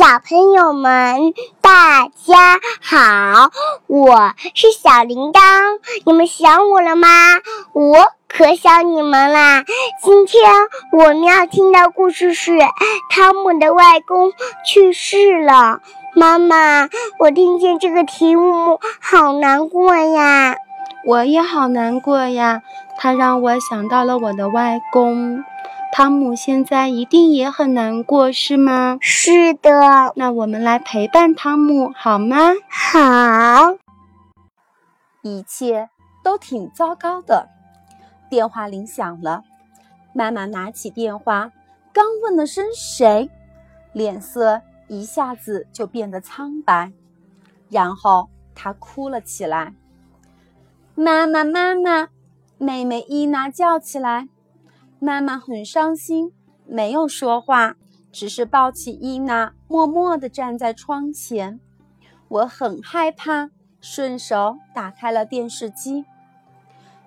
小朋友们，大家好，我是小铃铛，你们想我了吗？我可想你们啦！今天我们要听的故事是汤姆的外公去世了。妈妈，我听见这个题目好难过呀！我也好难过呀，它让我想到了我的外公。汤姆现在一定也很难过，是吗？是的。那我们来陪伴汤姆好吗？好。一切都挺糟糕的。电话铃响了，妈妈拿起电话，刚问了声“谁”，脸色一下子就变得苍白，然后她哭了起来。妈妈，妈妈，妹妹伊娜叫起来。妈妈很伤心，没有说话，只是抱起伊娜，默默地站在窗前。我很害怕，顺手打开了电视机。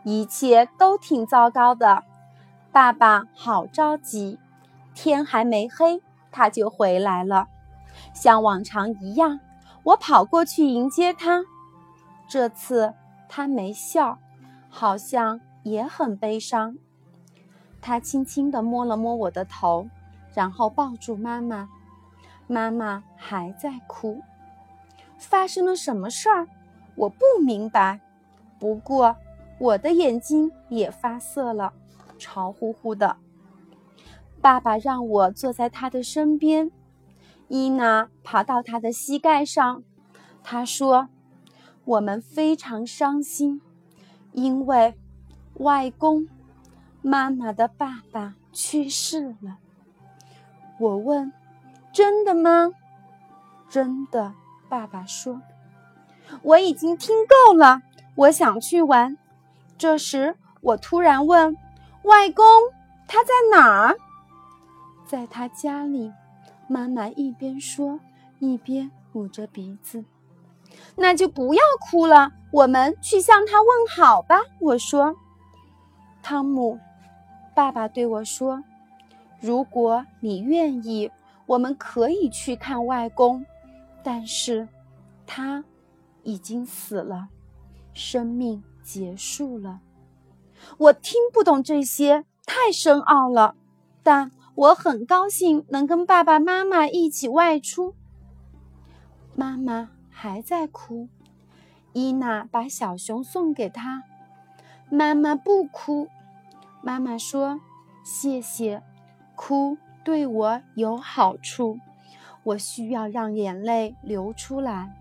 一切都挺糟糕的，爸爸好着急。天还没黑，他就回来了，像往常一样，我跑过去迎接他。这次他没笑，好像也很悲伤。他轻轻地摸了摸我的头，然后抱住妈妈。妈妈还在哭。发生了什么事儿？我不明白。不过我的眼睛也发涩了，潮乎乎的。爸爸让我坐在他的身边。伊娜爬到他的膝盖上。他说：“我们非常伤心，因为外公。”妈妈的爸爸去世了。我问：“真的吗？”“真的。”爸爸说。“我已经听够了，我想去玩。”这时，我突然问：“外公，他在哪儿？”“在他家里。”妈妈一边说，一边捂着鼻子。“那就不要哭了，我们去向他问好吧。”我说。汤姆。爸爸对我说：“如果你愿意，我们可以去看外公，但是，他已经死了，生命结束了。”我听不懂这些，太深奥了，但我很高兴能跟爸爸妈妈一起外出。妈妈还在哭，伊娜把小熊送给她，妈妈不哭。妈妈说：“谢谢，哭对我有好处。我需要让眼泪流出来。”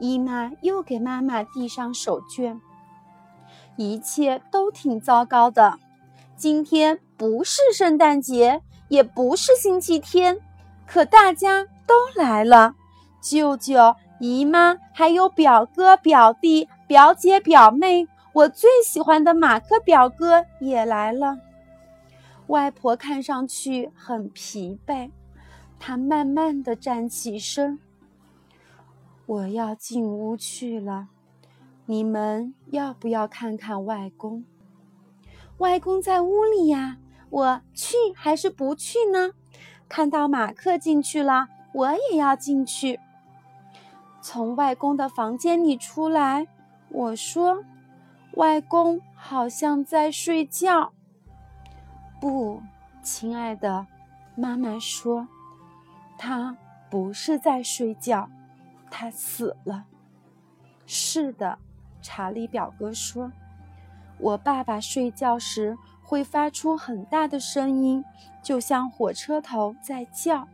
伊娜又给妈妈递上手绢。一切都挺糟糕的。今天不是圣诞节，也不是星期天，可大家都来了：舅舅、姨妈，还有表哥、表弟、表姐、表妹。我最喜欢的马克表哥也来了。外婆看上去很疲惫，她慢慢的站起身。我要进屋去了，你们要不要看看外公？外公在屋里呀，我去还是不去呢？看到马克进去了，我也要进去。从外公的房间里出来，我说。外公好像在睡觉。不，亲爱的，妈妈说，他不是在睡觉，他死了。是的，查理表哥说，我爸爸睡觉时会发出很大的声音，就像火车头在叫。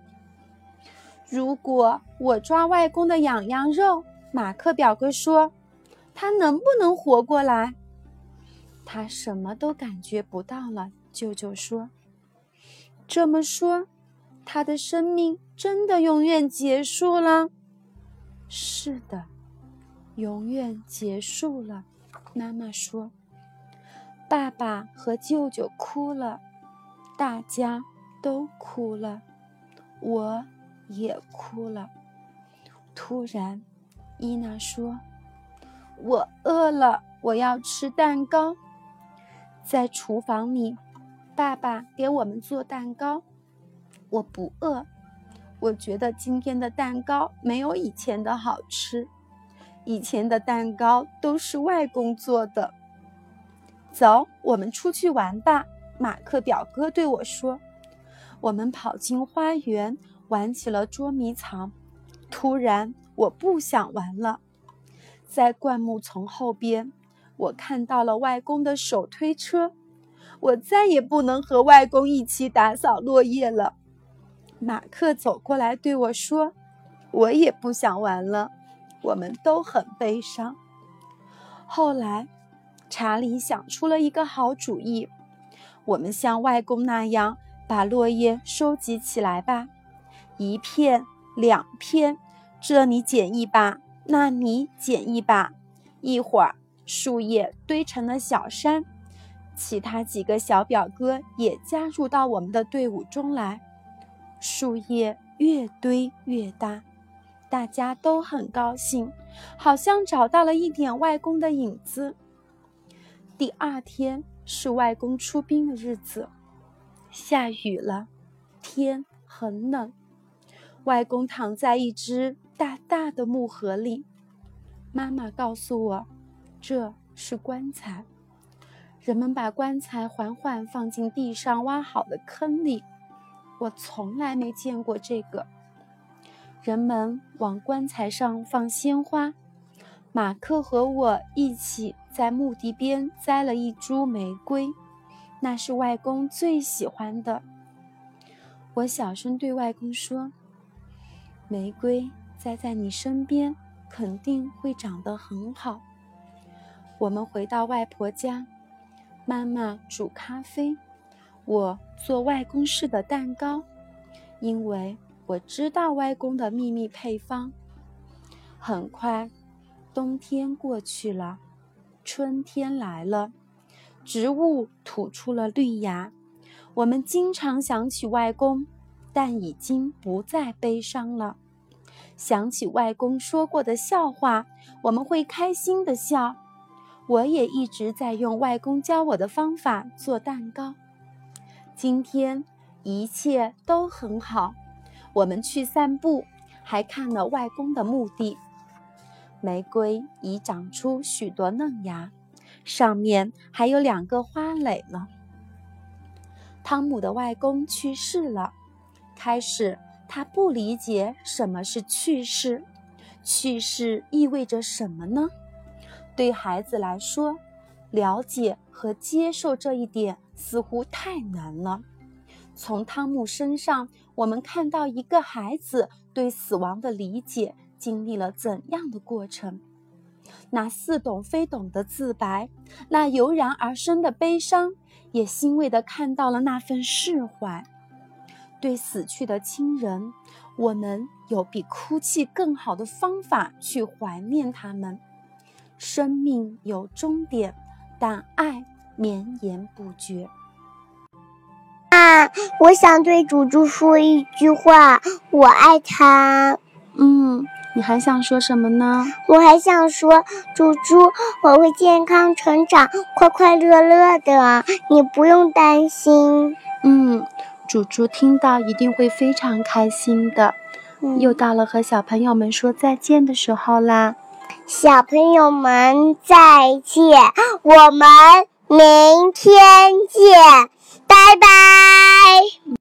如果我抓外公的痒痒肉，马克表哥说。他能不能活过来？他什么都感觉不到了。舅舅说：“这么说，他的生命真的永远结束了？”“是的，永远结束了。”妈妈说。爸爸和舅舅哭了，大家都哭了，我也哭了。突然，伊娜说。我饿了，我要吃蛋糕。在厨房里，爸爸给我们做蛋糕。我不饿，我觉得今天的蛋糕没有以前的好吃，以前的蛋糕都是外公做的。走，我们出去玩吧。马克表哥对我说。我们跑进花园，玩起了捉迷藏。突然，我不想玩了。在灌木丛后边，我看到了外公的手推车。我再也不能和外公一起打扫落叶了。马克走过来对我说：“我也不想玩了。”我们都很悲伤。后来，查理想出了一个好主意：我们像外公那样。把落叶收集起来吧，一片、两片，这里捡一把，那你捡一把。一会儿，树叶堆成了小山，其他几个小表哥也加入到我们的队伍中来。树叶越堆越大，大家都很高兴，好像找到了一点外公的影子。第二天是外公出兵的日子。下雨了，天很冷。外公躺在一只大大的木盒里。妈妈告诉我，这是棺材。人们把棺材缓缓放进地上挖好的坑里。我从来没见过这个。人们往棺材上放鲜花。马克和我一起在墓地边栽了一株玫瑰。那是外公最喜欢的。我小声对外公说：“玫瑰栽在你身边，肯定会长得很好。”我们回到外婆家，妈妈煮咖啡，我做外公式的蛋糕，因为我知道外公的秘密配方。很快，冬天过去了，春天来了。植物吐出了绿芽，我们经常想起外公，但已经不再悲伤了。想起外公说过的笑话，我们会开心的笑。我也一直在用外公教我的方法做蛋糕。今天一切都很好。我们去散步，还看了外公的墓地。玫瑰已长出许多嫩芽。上面还有两个花蕾呢。汤姆的外公去世了，开始他不理解什么是去世，去世意味着什么呢？对孩子来说，了解和接受这一点似乎太难了。从汤姆身上，我们看到一个孩子对死亡的理解经历了怎样的过程。那似懂非懂的自白，那油然而生的悲伤，也欣慰地看到了那份释怀。对死去的亲人，我们有比哭泣更好的方法去怀念他们。生命有终点，但爱绵延不绝。啊，我想对猪猪说一句话，我爱他。嗯。你还想说什么呢？我还想说，猪猪，我会健康成长，快快乐乐的，你不用担心。嗯，猪猪听到一定会非常开心的。又到了和小朋友们说再见的时候啦，小朋友们再见，我们明天见，拜拜。